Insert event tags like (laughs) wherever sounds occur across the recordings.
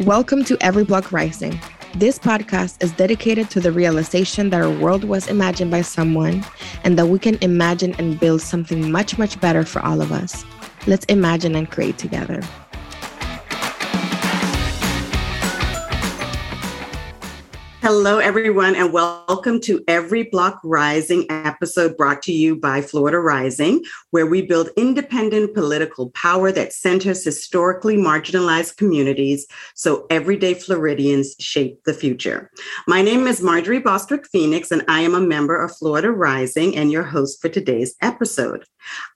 Welcome to Every Block Rising. This podcast is dedicated to the realization that our world was imagined by someone and that we can imagine and build something much, much better for all of us. Let's imagine and create together. Hello, everyone, and welcome to Every Block Rising episode brought to you by Florida Rising, where we build independent political power that centers historically marginalized communities so everyday Floridians shape the future. My name is Marjorie Bostwick Phoenix, and I am a member of Florida Rising and your host for today's episode.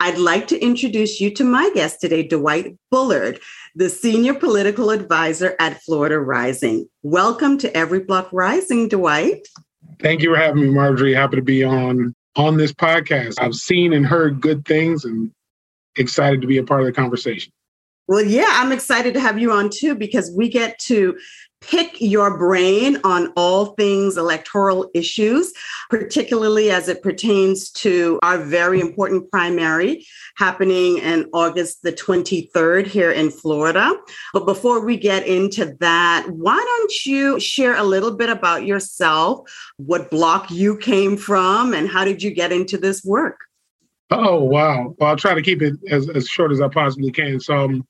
I'd like to introduce you to my guest today, Dwight Bullard the Senior Political Advisor at Florida Rising. Welcome to Every Block Rising, Dwight. Thank you for having me, Marjorie. Happy to be on on this podcast. I've seen and heard good things and excited to be a part of the conversation. Well, yeah, I'm excited to have you on too because we get to pick your brain on all things electoral issues, particularly as it pertains to our very important primary happening in August the 23rd here in Florida. But before we get into that, why don't you share a little bit about yourself, what block you came from, and how did you get into this work? Oh, wow. Well, I'll try to keep it as, as short as I possibly can. So I'm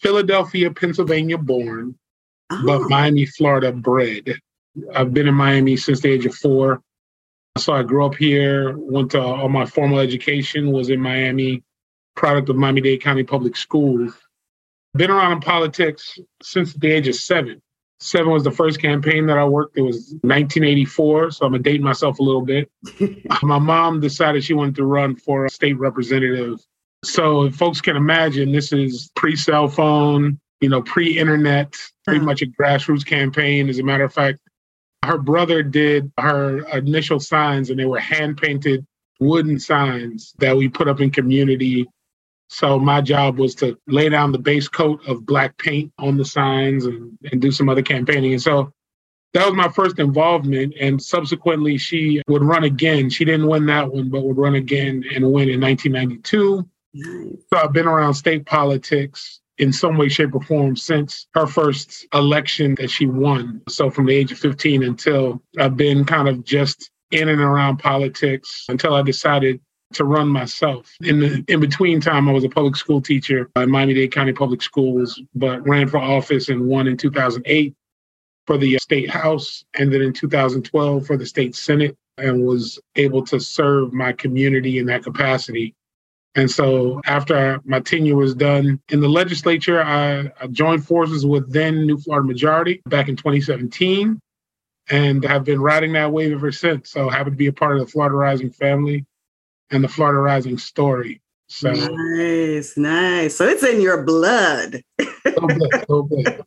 Philadelphia, Pennsylvania born oh. but ah. Miami, Florida bred. I've been in Miami since the age of four. So I grew up here, went to all my formal education, was in Miami, product of Miami Dade County Public Schools. Been around in politics since the age of seven. Seven was the first campaign that I worked. It was 1984, so I'm gonna date myself a little bit. (laughs) my mom decided she wanted to run for a state representative. So if folks can imagine, this is pre-cell phone, you know, pre-internet, pretty hmm. much a grassroots campaign. As a matter of fact, her brother did her initial signs, and they were hand painted wooden signs that we put up in community. So my job was to lay down the base coat of black paint on the signs and, and do some other campaigning. And so that was my first involvement. And subsequently, she would run again. She didn't win that one, but would run again and win in 1992. So I've been around state politics in some way, shape, or form since her first election that she won. So from the age of 15 until I've been kind of just in and around politics until I decided to run myself. In the in between time, I was a public school teacher uh, at Miami-Dade County Public Schools, but ran for office and won in 2008 for the uh, state house, and then in 2012 for the state senate, and was able to serve my community in that capacity and so after my tenure was done in the legislature, I, I, joined forces with then New Florida Majority back in 2017 and I've been riding that wave ever since. So happy to be a part of the Florida Rising family and the Florida Rising story. So nice, nice. So it's in your blood. so good, so good.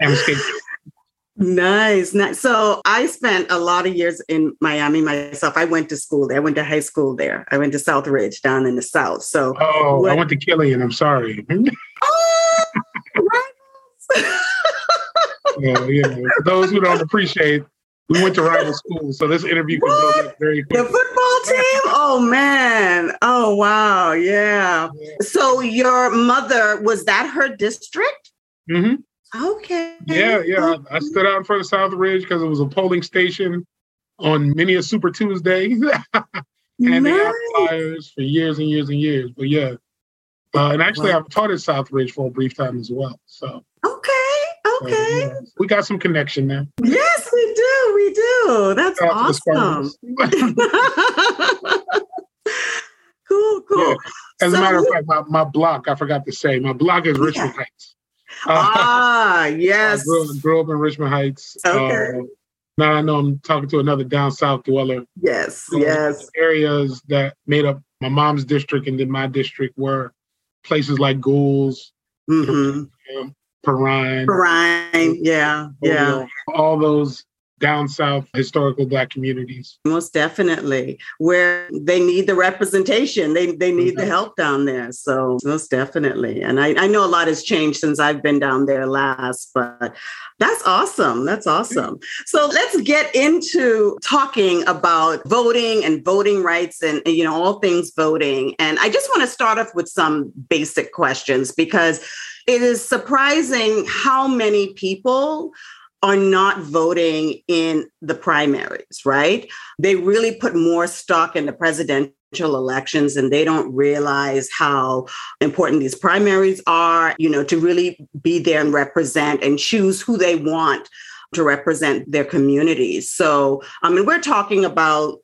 (laughs) Nice, nice. So I spent a lot of years in Miami myself. I went to school there. I went to high school there. I went to Southridge down in the south. So oh, what, I went to Killian. I'm sorry. (laughs) oh, yeah, yeah. For those who don't appreciate, we went to rival schools, so this interview can go very quickly. The football team? (laughs) Oh man! Oh wow! Yeah. yeah. So your mother was that her district? Mm-hmm. Okay. Yeah, yeah. I, I stood out in front of Southridge because it was a polling station on many a Super Tuesday. (laughs) and nice. they had flyers for years and years and years. But yeah. Uh, and actually, wow. I've taught at Southridge for a brief time as well. So. Okay. Okay. So, yeah, we got some connection there. Yes, we do. We do. That's awesome. (laughs) cool, cool. Yeah. As so, a matter of fact, my, my block, I forgot to say, my block is Richmond yeah. Heights. Ah, yes. (laughs) I grew, grew, up in Richmond Heights. Okay. Uh, now I know I'm talking to another down south dweller. Yes, so yes. Areas that made up my mom's district and then my district were places like Goulds, mm-hmm. Perrine. Perrine, yeah, yeah. All those down south historical black communities. Most definitely. Where they need the representation they they need mm-hmm. the help down there. So most definitely. And I, I know a lot has changed since i've been down there last but that's awesome. That's awesome. So let's get into talking about voting and voting rights and you know all things voting. And i just want to start off with some basic questions because it is surprising how many people are not voting in the primaries, right? They really put more stock in the presidential elections and they don't realize how important these primaries are, you know, to really be there and represent and choose who they want to represent their communities. So, I mean, we're talking about,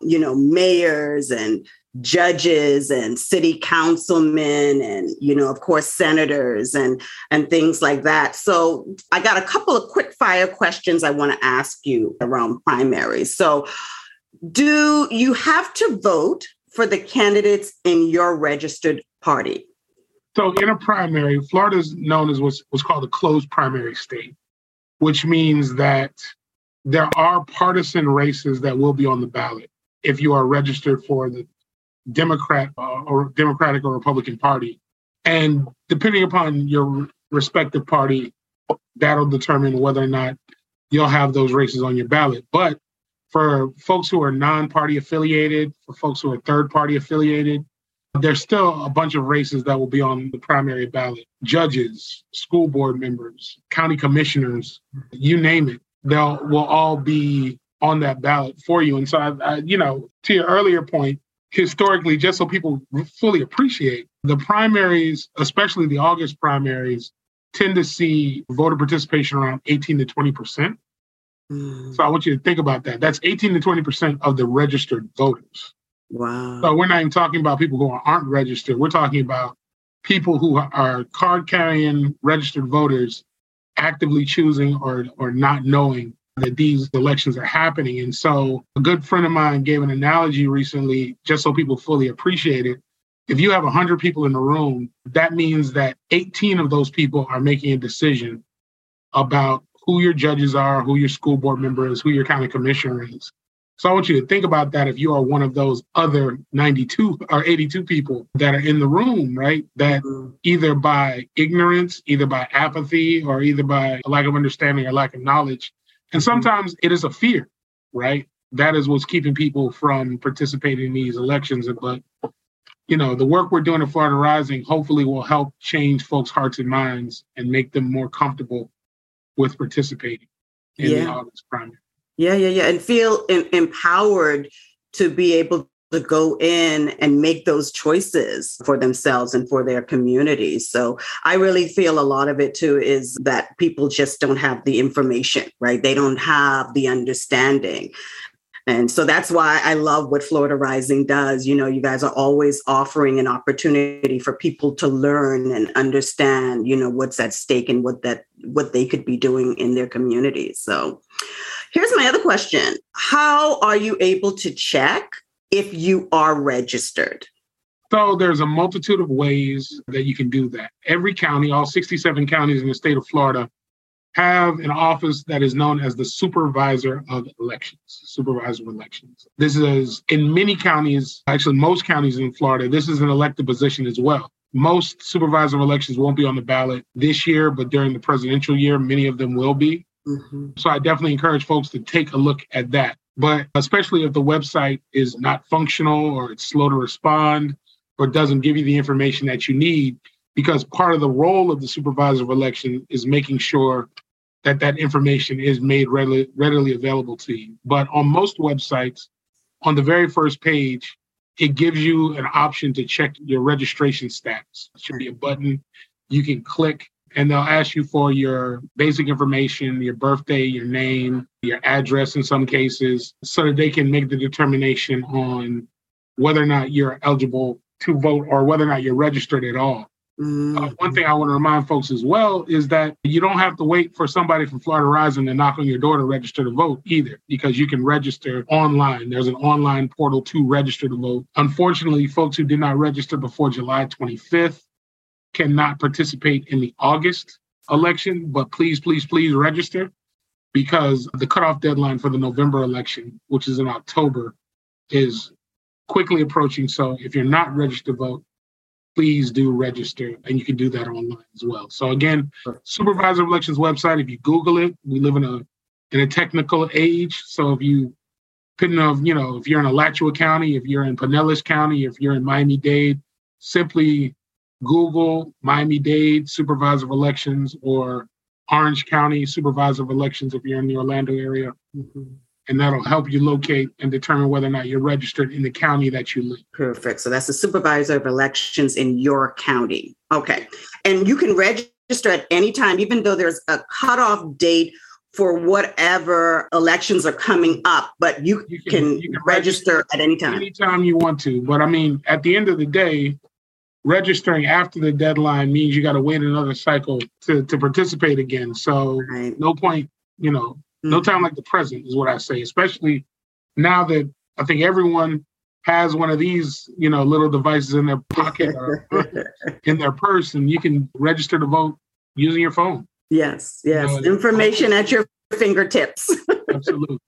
you know, mayors and judges and city councilmen and you know of course senators and and things like that. So i got a couple of quick fire questions i want to ask you around primaries. So do you have to vote for the candidates in your registered party? So in a primary florida is known as what's, what's called a closed primary state which means that there are partisan races that will be on the ballot if you are registered for the Democrat uh, or Democratic or Republican Party. And depending upon your respective party, that'll determine whether or not you'll have those races on your ballot. But for folks who are non party affiliated, for folks who are third party affiliated, there's still a bunch of races that will be on the primary ballot judges, school board members, county commissioners, you name it. They'll will all be on that ballot for you. And so, I, I, you know, to your earlier point, historically, just so people fully appreciate, the primaries, especially the August primaries, tend to see voter participation around 18 to 20 percent. Mm. So I want you to think about that. That's 18 to 20 percent of the registered voters. Wow. So we're not even talking about people who aren't registered. We're talking about people who are card carrying registered voters actively choosing or or not knowing that these elections are happening. And so a good friend of mine gave an analogy recently, just so people fully appreciate it. If you have 100 people in the room, that means that 18 of those people are making a decision about who your judges are, who your school board member is, who your county commissioner is. So I want you to think about that if you are one of those other 92 or 82 people that are in the room, right? That mm-hmm. either by ignorance, either by apathy, or either by lack of understanding or lack of knowledge and mm-hmm. sometimes it is a fear, right? That is what's keeping people from participating in these elections. But, you know, the work we're doing at Florida Rising hopefully will help change folks' hearts and minds and make them more comfortable with participating in yeah. the August primary. Yeah, yeah, yeah. And feel empowered to be able to go in and make those choices for themselves and for their communities. So I really feel a lot of it too is that people just don't have the information, right? They don't have the understanding. And so that's why I love what Florida Rising does. You know, you guys are always offering an opportunity for people to learn and understand, you know, what's at stake and what that what they could be doing in their communities. So here's my other question. How are you able to check if you are registered? So there's a multitude of ways that you can do that. Every county, all 67 counties in the state of Florida, have an office that is known as the supervisor of elections. Supervisor of elections. This is in many counties, actually most counties in Florida, this is an elected position as well. Most supervisor of elections won't be on the ballot this year, but during the presidential year, many of them will be. Mm-hmm. So I definitely encourage folks to take a look at that. But especially if the website is not functional or it's slow to respond or doesn't give you the information that you need, because part of the role of the supervisor of election is making sure that that information is made readily, readily available to you. But on most websites, on the very first page, it gives you an option to check your registration status. It should be a button you can click and they'll ask you for your basic information, your birthday, your name, your address in some cases, so that they can make the determination on whether or not you're eligible to vote or whether or not you're registered at all. Mm-hmm. Uh, one thing I want to remind folks as well is that you don't have to wait for somebody from Florida Rising to knock on your door to register to vote either, because you can register online. There's an online portal to register to vote. Unfortunately, folks who did not register before July 25th cannot participate in the August election, but please, please, please register. because the cutoff deadline for the November election, which is in October, is quickly approaching. So if you're not registered to vote, please do register and you can do that online as well. So again, supervisor of elections website, if you Google it, we live in a in a technical age. So if you couldn't have, you know, if you're in Alachua County, if you're in Pinellas County, if you're in Miami-Dade, simply Google Miami-Dade supervisor of elections or Orange County Supervisor of Elections if you're in the Orlando area. Mm-hmm. And that'll help you locate and determine whether or not you're registered in the county that you live. Perfect. So that's the supervisor of elections in your county. Okay. And you can register at any time, even though there's a cutoff date for whatever elections are coming up, but you, you can, can, you can register, register at any time. Anytime you want to. But I mean, at the end of the day, registering after the deadline means you got to wait another cycle to, to participate again. So right. no point, you know, mm-hmm. no time like the present is what I say, especially now that I think everyone has one of these, you know, little devices in their pocket or (laughs) in their purse, and you can register to vote using your phone. Yes, yes. You know, Information (laughs) at your fingertips. (laughs) Absolutely.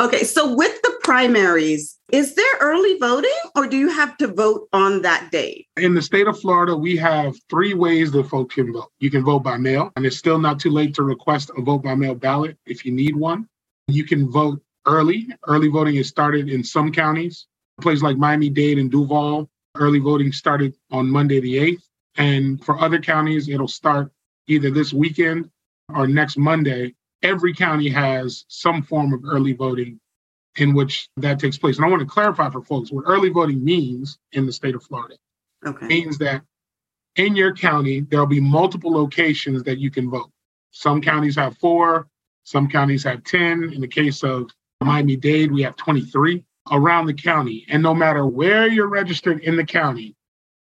Okay, so with the primaries, is there early voting or do you have to vote on that day? In the state of Florida, we have three ways that folks can vote. You can vote by mail, and it's still not too late to request a vote by mail ballot if you need one. You can vote early. Early voting is started in some counties. Places like Miami Dade and Duval, early voting started on Monday the 8th. And for other counties, it'll start either this weekend or next Monday every county has some form of early voting in which that takes place. And I want to clarify for folks what early voting means in the state of Florida. Okay. It means that in your county, there'll be multiple locations that you can vote. Some counties have four, some counties have 10. In the case of Miami Dade, we have 23 around the county. And no matter where you're registered in the county,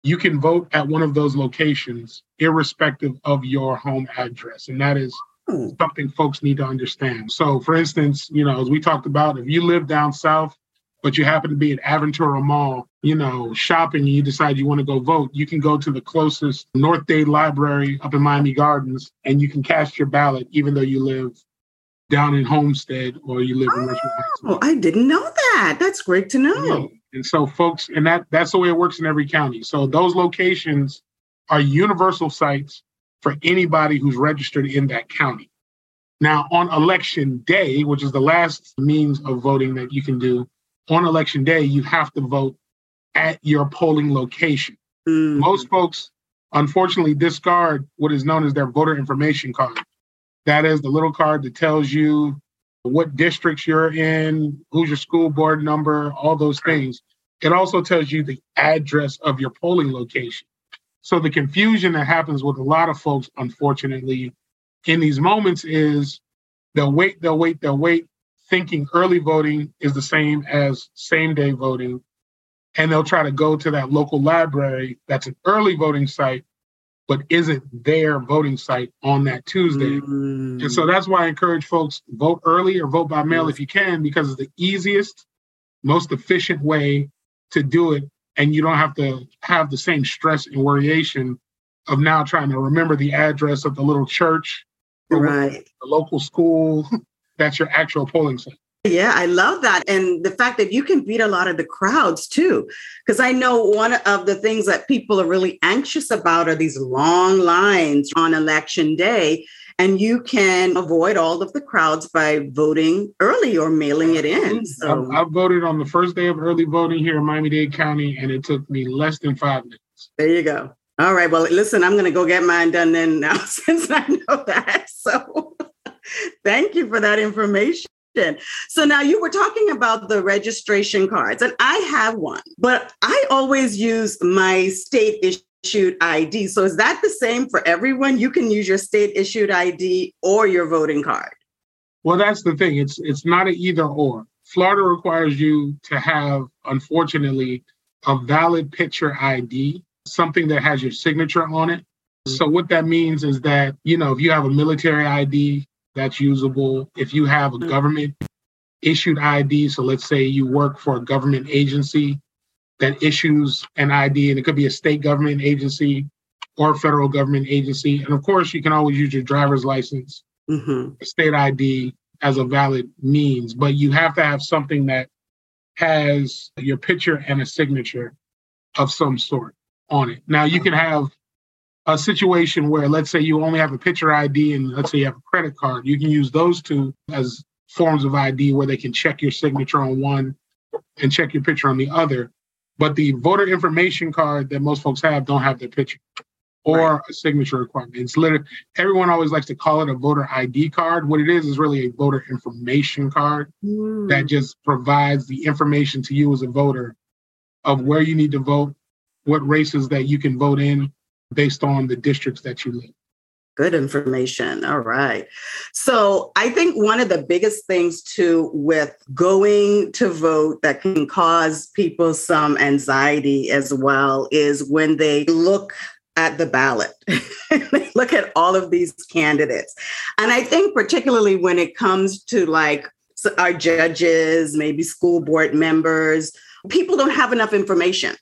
you can vote at one of those locations, irrespective of your home address. And that is Hmm. something folks need to understand. So, for instance, you know, as we talked about, if you live down south, but you happen to be at Aventura Mall, you know, shopping, and you decide you want to go vote, you can go to the closest North Dade Library up in Miami Gardens and you can cast your ballot, even though you live down in Homestead or you live in Richmond. Oh, I didn't know that. That's great to know. Yeah. And so, folks, and that that's the way it works in every county. So those locations are universal sites for anybody who's registered in that county. Now, on election day, which is the last means of voting that you can do, on election day, you have to vote at your polling location. Mm. Most folks, unfortunately, discard what is known as their voter information card. That is the little card that tells you what districts you're in, who's your school board number, all those things. It also tells you the address of your polling location. So the confusion that happens with a lot of folks, unfortunately, in these moments is they'll wait, they'll wait, they'll wait, thinking early voting is the same as same day voting. And they'll try to go to that local library that's an early voting site, but isn't their voting site on that Tuesday. Mm. And so that's why I encourage folks vote early or vote by mail if you can, because it's the easiest, most efficient way to do it and you don't have to have the same stress and worryation of now trying to remember the address of the little church right the local school (laughs) that's your actual polling site yeah, I love that. And the fact that you can beat a lot of the crowds too. Because I know one of the things that people are really anxious about are these long lines on election day and you can avoid all of the crowds by voting early or mailing it in. So I, I voted on the first day of early voting here in Miami-Dade County, and it took me less than five minutes. There you go. All right. Well, listen, I'm going to go get mine done then now (laughs) since I know that. So (laughs) thank you for that information. So now you were talking about the registration cards, and I have one, but I always use my state issued ID. So is that the same for everyone? You can use your state issued ID or your voting card. Well, that's the thing. It's it's not an either or. Florida requires you to have, unfortunately, a valid picture ID, something that has your signature on it. So what that means is that, you know, if you have a military ID, that's usable. If you have a mm-hmm. government issued ID, so let's say you work for a government agency, that issues an ID, and it could be a state government agency or federal government agency. And of course, you can always use your driver's license mm-hmm. state ID as a valid means, but you have to have something that has your picture and a signature of some sort on it. Now you can have a situation where let's say you only have a picture ID and let's say you have a credit card. You can use those two as forms of ID where they can check your signature on one and check your picture on the other. But the voter information card that most folks have don't have their picture or right. a signature requirement. It's literally everyone always likes to call it a voter ID card. What it is is really a voter information card mm. that just provides the information to you as a voter of where you need to vote, what races that you can vote in based on the districts that you live. Good information. All right. So I think one of the biggest things too with going to vote that can cause people some anxiety as well is when they look at the ballot. (laughs) look at all of these candidates. And I think particularly when it comes to like our judges, maybe school board members, people don't have enough information.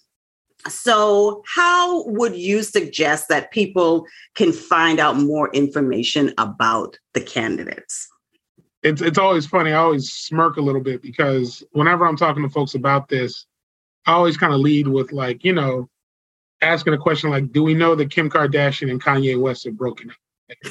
So, how would you suggest that people can find out more information about the candidates? It's it's always funny. I always smirk a little bit because whenever I'm talking to folks about this, I always kind of lead with like, you know, asking a question like, "Do we know that Kim Kardashian and Kanye West are broken up?"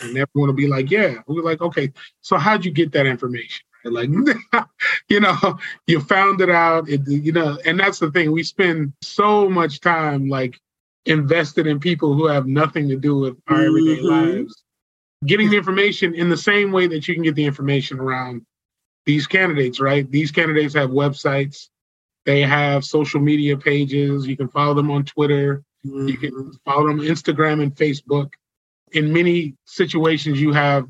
And everyone will be like, "Yeah." We're like, "Okay, so how'd you get that information?" Like, (laughs) you know, you found it out. It, you know, and that's the thing. We spend so much time like invested in people who have nothing to do with our everyday mm-hmm. lives, getting the information in the same way that you can get the information around these candidates. Right? These candidates have websites. They have social media pages. You can follow them on Twitter. Mm-hmm. You can mm-hmm. follow them on Instagram and Facebook. In many situations, you have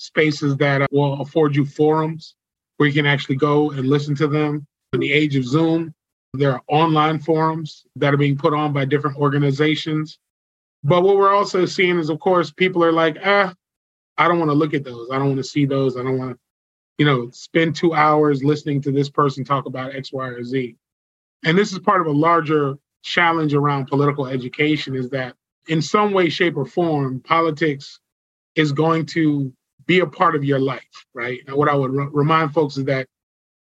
spaces that will afford you forums where you can actually go and listen to them. In the age of Zoom, there are online forums that are being put on by different organizations. But what we're also seeing is, of course, people are like, ah, I don't want to look at those. I don't want to see those. I don't want to, you know, spend two hours listening to this person talk about X, Y, or Z. And this is part of a larger challenge around political education is that in some way, shape, or form, politics is going to be a part of your life, right? And what I would re- remind folks is that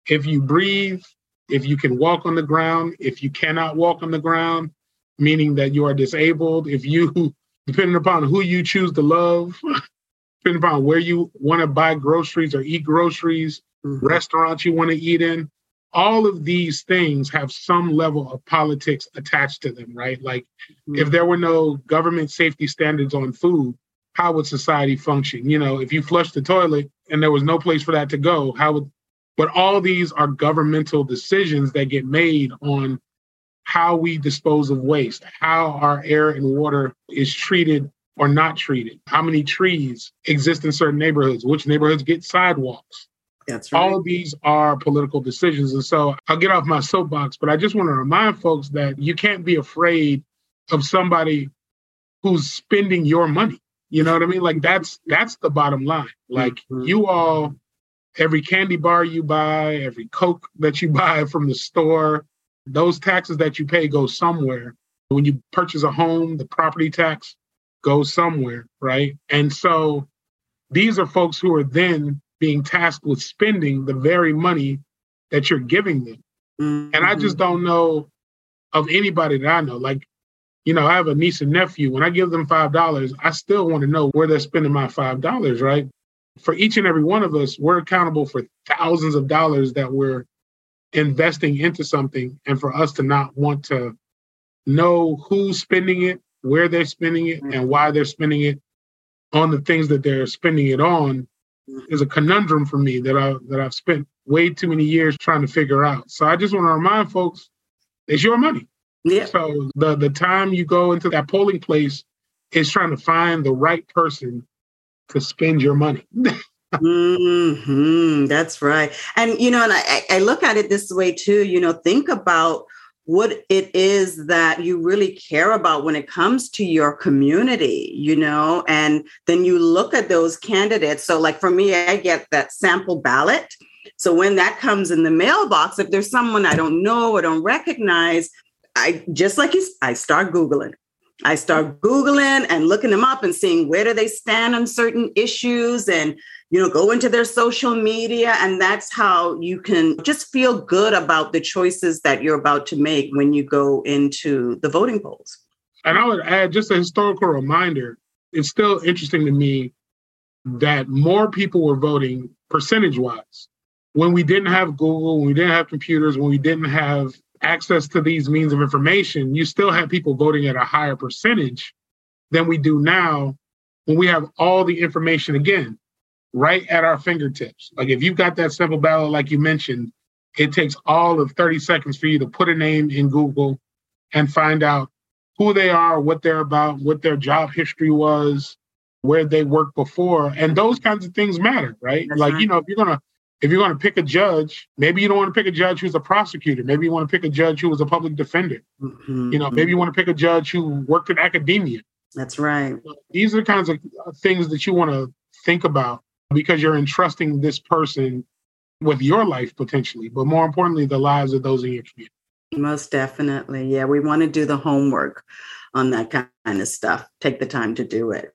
if you breathe, if you can walk on the ground, if you cannot walk on the ground, meaning that you are disabled, if you, (laughs) depending upon who you choose to love, (laughs) depending upon where you want to buy groceries or eat groceries, mm-hmm. restaurants you want to eat in, all of these things have some level of politics attached to them, right? Like mm-hmm. if there were no government safety standards on food, how would society function? You know, if you flush the toilet and there was no place for that to go, how would, but all these are governmental decisions that get made on how we dispose of waste, how our air and water is treated or not treated, how many trees exist in certain neighborhoods, which neighborhoods get sidewalks. That's right. All of these are political decisions. And so I'll get off my soapbox, but I just want to remind folks that you can't be afraid of somebody who's spending your money. You know what I mean? Like that's that's the bottom line. Like mm-hmm. you all, every candy bar you buy, every Coke that you (laughs) buy from the store, those taxes that you pay go somewhere. When you purchase a home, the property tax goes somewhere, right? And so these are folks who are then being tasked with spending the very money that you're giving them. Mm-hmm. And I just mm-hmm. don't know of anybody that I know. Like you know, I have a niece and nephew. When I give them $5, I still want to know where they're spending my $5, right? For each and every one of us, we're accountable for thousands of dollars that we're investing into something. And for us to not want to know who's spending it, where they're spending it, and mm-hmm. why they're spending it on the things that they're spending it on mm-hmm. is a conundrum for me that I that I've spent way too many years trying to figure out. So I just want to remind folks, it's your money. Yeah. So the the time you go into that polling place is trying to find the right person to spend your money. (laughs) mm-hmm, that's right. And you know, and I, I look at it this way too, you know, think about what it is that you really care about when it comes to your community, you know, and then you look at those candidates. So, like for me, I get that sample ballot. So, when that comes in the mailbox, if there's someone I don't know or don't recognize, I just like you, I start Googling. I start Googling and looking them up and seeing where do they stand on certain issues and, you know, go into their social media. And that's how you can just feel good about the choices that you're about to make when you go into the voting polls. And I would add just a historical reminder it's still interesting to me that more people were voting percentage wise when we didn't have Google, when we didn't have computers, when we didn't have access to these means of information, you still have people voting at a higher percentage than we do now when we have all the information again right at our fingertips. Like if you've got that simple ballot, like you mentioned, it takes all of 30 seconds for you to put a name in Google and find out who they are, what they're about, what their job history was, where they worked before. And those kinds of things matter, right? That's like, right. you know, if you're going to if you're going to pick a judge, maybe you don't want to pick a judge who's a prosecutor. Maybe you want to pick a judge who was a public defender. Mm-hmm. You know, maybe you want to pick a judge who worked in academia. That's right. These are the kinds of things that you want to think about because you're entrusting this person with your life potentially, but more importantly, the lives of those in your community. Most definitely. Yeah, we want to do the homework on that kind of stuff. Take the time to do it.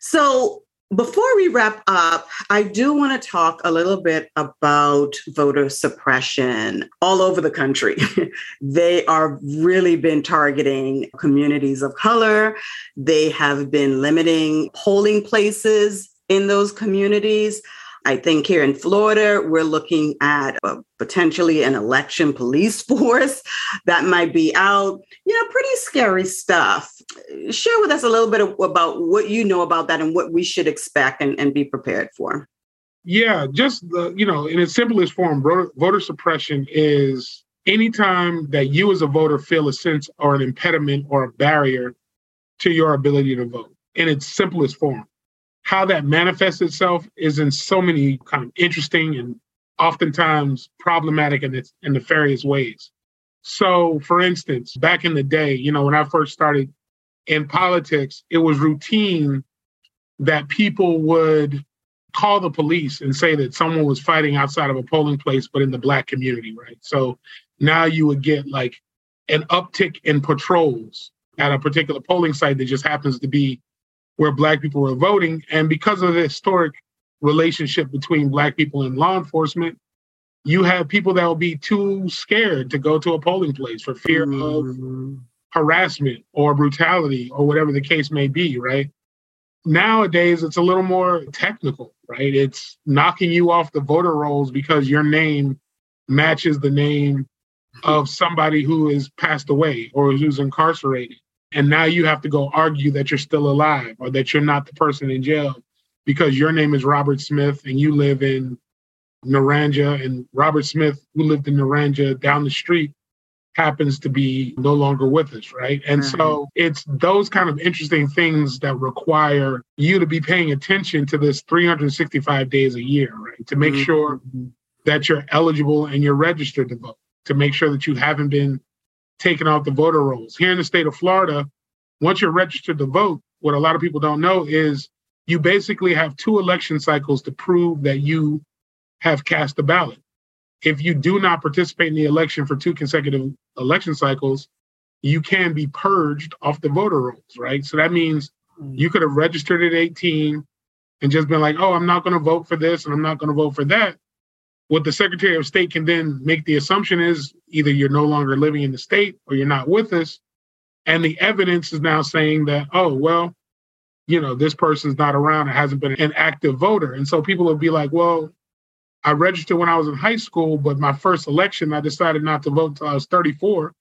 So, before we wrap up, I do want to talk a little bit about voter suppression all over the country. (laughs) they are really been targeting communities of color. They have been limiting polling places in those communities. I think here in Florida, we're looking at potentially an election police (laughs) force that might be out. You know, pretty scary stuff. Share with us a little bit about what you know about that and what we should expect and, and be prepared for. Yeah, just the, you know, in its simplest form, voter suppression is anytime that you as a voter feel a sense or an impediment or a barrier to your ability to vote in its simplest form how that manifests itself is in so many kind of interesting and oftentimes problematic and, nefarious ways. So, for instance, back in the day, you know, when I first started in politics, it was routine that people would call the police and say that someone was fighting outside of a polling place, but in the Black community, right? So now you would get like an uptick in patrols at a particular polling site that just happens to be where Black people were voting. And because of the historic relationship between Black people and law enforcement, you have people that will be too scared to go to a polling place for fear mm-hmm. of harassment or brutality or whatever the case may be, right? Nowadays, it's a little more technical, right? It's knocking you off the voter rolls because your name matches the name of somebody who is passed away or who's incarcerated. And now you have to go argue that you're still alive or that you're not the person in jail because your name is Robert Smith and you live in Naranja and Robert Smith, who lived in Naranja down the street, happens to be no longer with us, right? And mm-hmm. so it's those kind of interesting things that require you to be paying attention to this 365 days a year, right? To make mm-hmm. sure that you're eligible and you're registered to vote, to make sure that you haven't been taken off the voter rolls. Here in the state of Florida, once you're registered to vote, what a lot of people don't know is you basically have two election cycles to prove that you have cast a ballot. If you do not participate in the election for two consecutive election cycles, you can be purged off the voter rolls, right? So that means mm. you could have registered at 18 and just been like, oh, I'm not going to vote for this and I'm not going to vote for that what the Secretary of State can then make the assumption is either you're no longer living in the state or you're not with us. And the evidence is now saying that, oh, well, you know, this person's not around, it hasn't been an active voter. And so people will be like, well, I registered when I was in high school, but my first election, I decided not to vote until I was 34.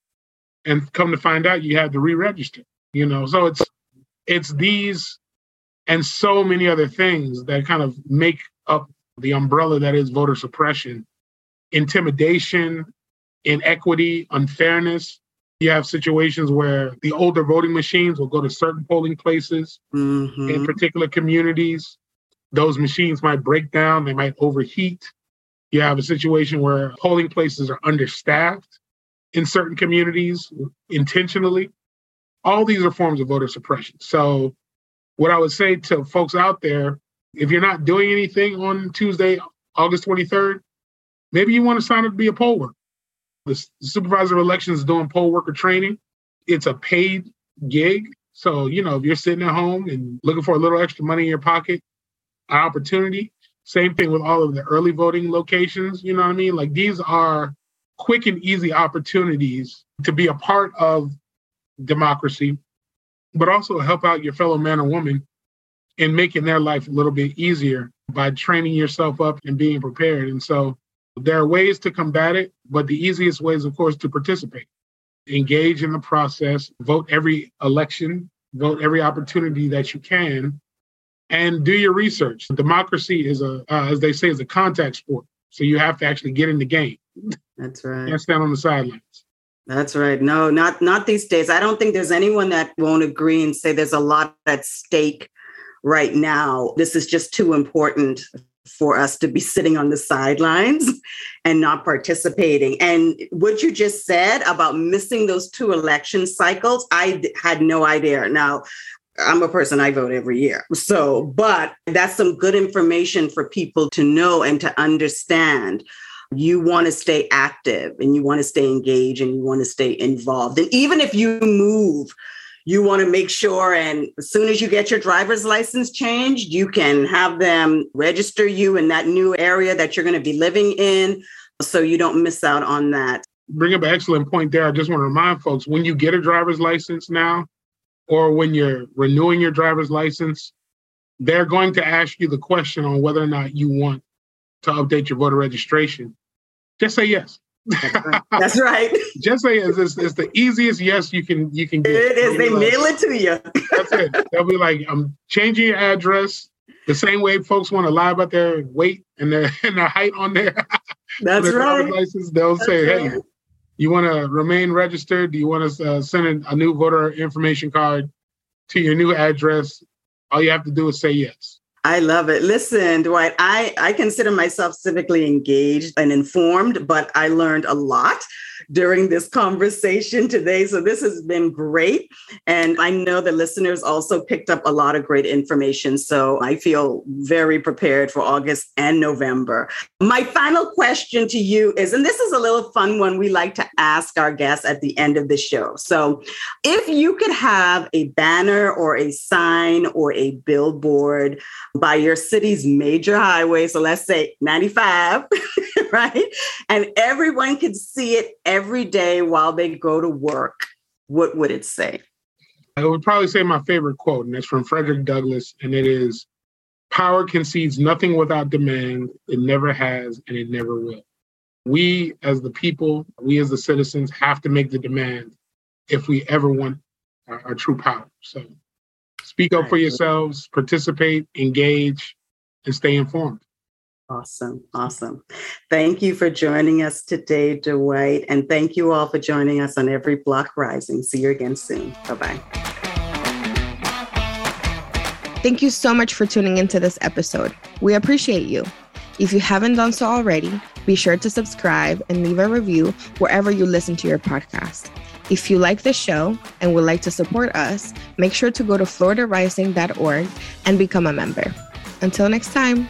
And come to find out, you had to re-register. You know, so it's it's these and so many other things that kind of make up the umbrella that is voter suppression, intimidation, inequity, unfairness. You have situations where the older voting machines will go to certain polling places mm-hmm. in particular communities. Those machines might break down, they might overheat. You have a situation where polling places are understaffed in certain communities intentionally. All these are forms of voter suppression. So, what I would say to folks out there if you're not doing anything on Tuesday, August 23rd, maybe you want to sign up to be a poll worker. The supervisor of elections is doing poll worker training. It's a paid gig. So, you know, if you're sitting at home and looking for a little extra money in your pocket, an opportunity. Same thing with all of the early voting locations. You know what I mean? Like these are quick and easy opportunities to be a part of democracy, but also help out your fellow man or woman in making their life a little bit easier by training yourself up and being prepared. And so there are ways to combat it, but the easiest way is, of course, to participate, engage in the process, vote every election, vote every opportunity that you can, and do your research. Democracy is a, uh, as they say, is a contact sport. So you have to actually get in the game. That's right. Can't stand on the sidelines. That's right. No, not not these days. I don't think there's anyone that won't agree and say there's a lot at stake right now. This is just too important for us to be sitting on the sidelines (laughs) and not participating. And what you just said about missing those two election cycles, I had no idea. Now, I'm a person, I vote every year. So, but that's some good information for people to know and to understand. You want to stay active and you want to stay engaged and you want to stay involved. And even if you move, you want to make sure and as soon as you get your driver's license changed you can have them register you in that new area that you're going to be living in so you don't miss out on that. Bring up an excellent point there. I just want to remind folks when you get a driver's license now or when you're renewing your driver's license they're going to ask you the question on whether or not you want to update your voter registration. Just say yes that's right. Just say it's, it's, it's, the easiest yes you can you can get. It is. They like, mail it to you. that's it. They'll be like, I'm changing your address. The same way folks want to lie about their weight and their (laughs) and their height on their, that's their right. license. They'll that's say, right. hey, you want to remain registered? Do you want to uh, send a new voter information card to your new address? All you have to do is say yes. I love it. Listen, Dwight, I, I consider myself civically engaged and informed, but I learned a lot during this conversation today. So this has been great. And I know the listeners also picked up a lot of great information. So I feel very prepared for August and November. My final question to you is, and this is a little fun one we like to ask our guests at the end of the show. So if you could have a banner or a sign or a billboard by your city's major highway, so let's say 95, (laughs) right? And everyone could see it every day while they go to work, what would it say? I would probably say my favorite quote, and it's from Frederick Douglass, and it is Power concedes nothing without demand. It never has, and it never will. We, as the people, we as the citizens, have to make the demand if we ever want our, our true power. So speak up for yourselves, participate, engage, and stay informed. Awesome. Awesome. Thank you for joining us today, Dwight. And thank you all for joining us on Every Block Rising. See you again soon. Bye bye. Thank you so much for tuning into this episode. We appreciate you. If you haven't done so already, be sure to subscribe and leave a review wherever you listen to your podcast. If you like the show and would like to support us, make sure to go to floridarising.org and become a member. Until next time.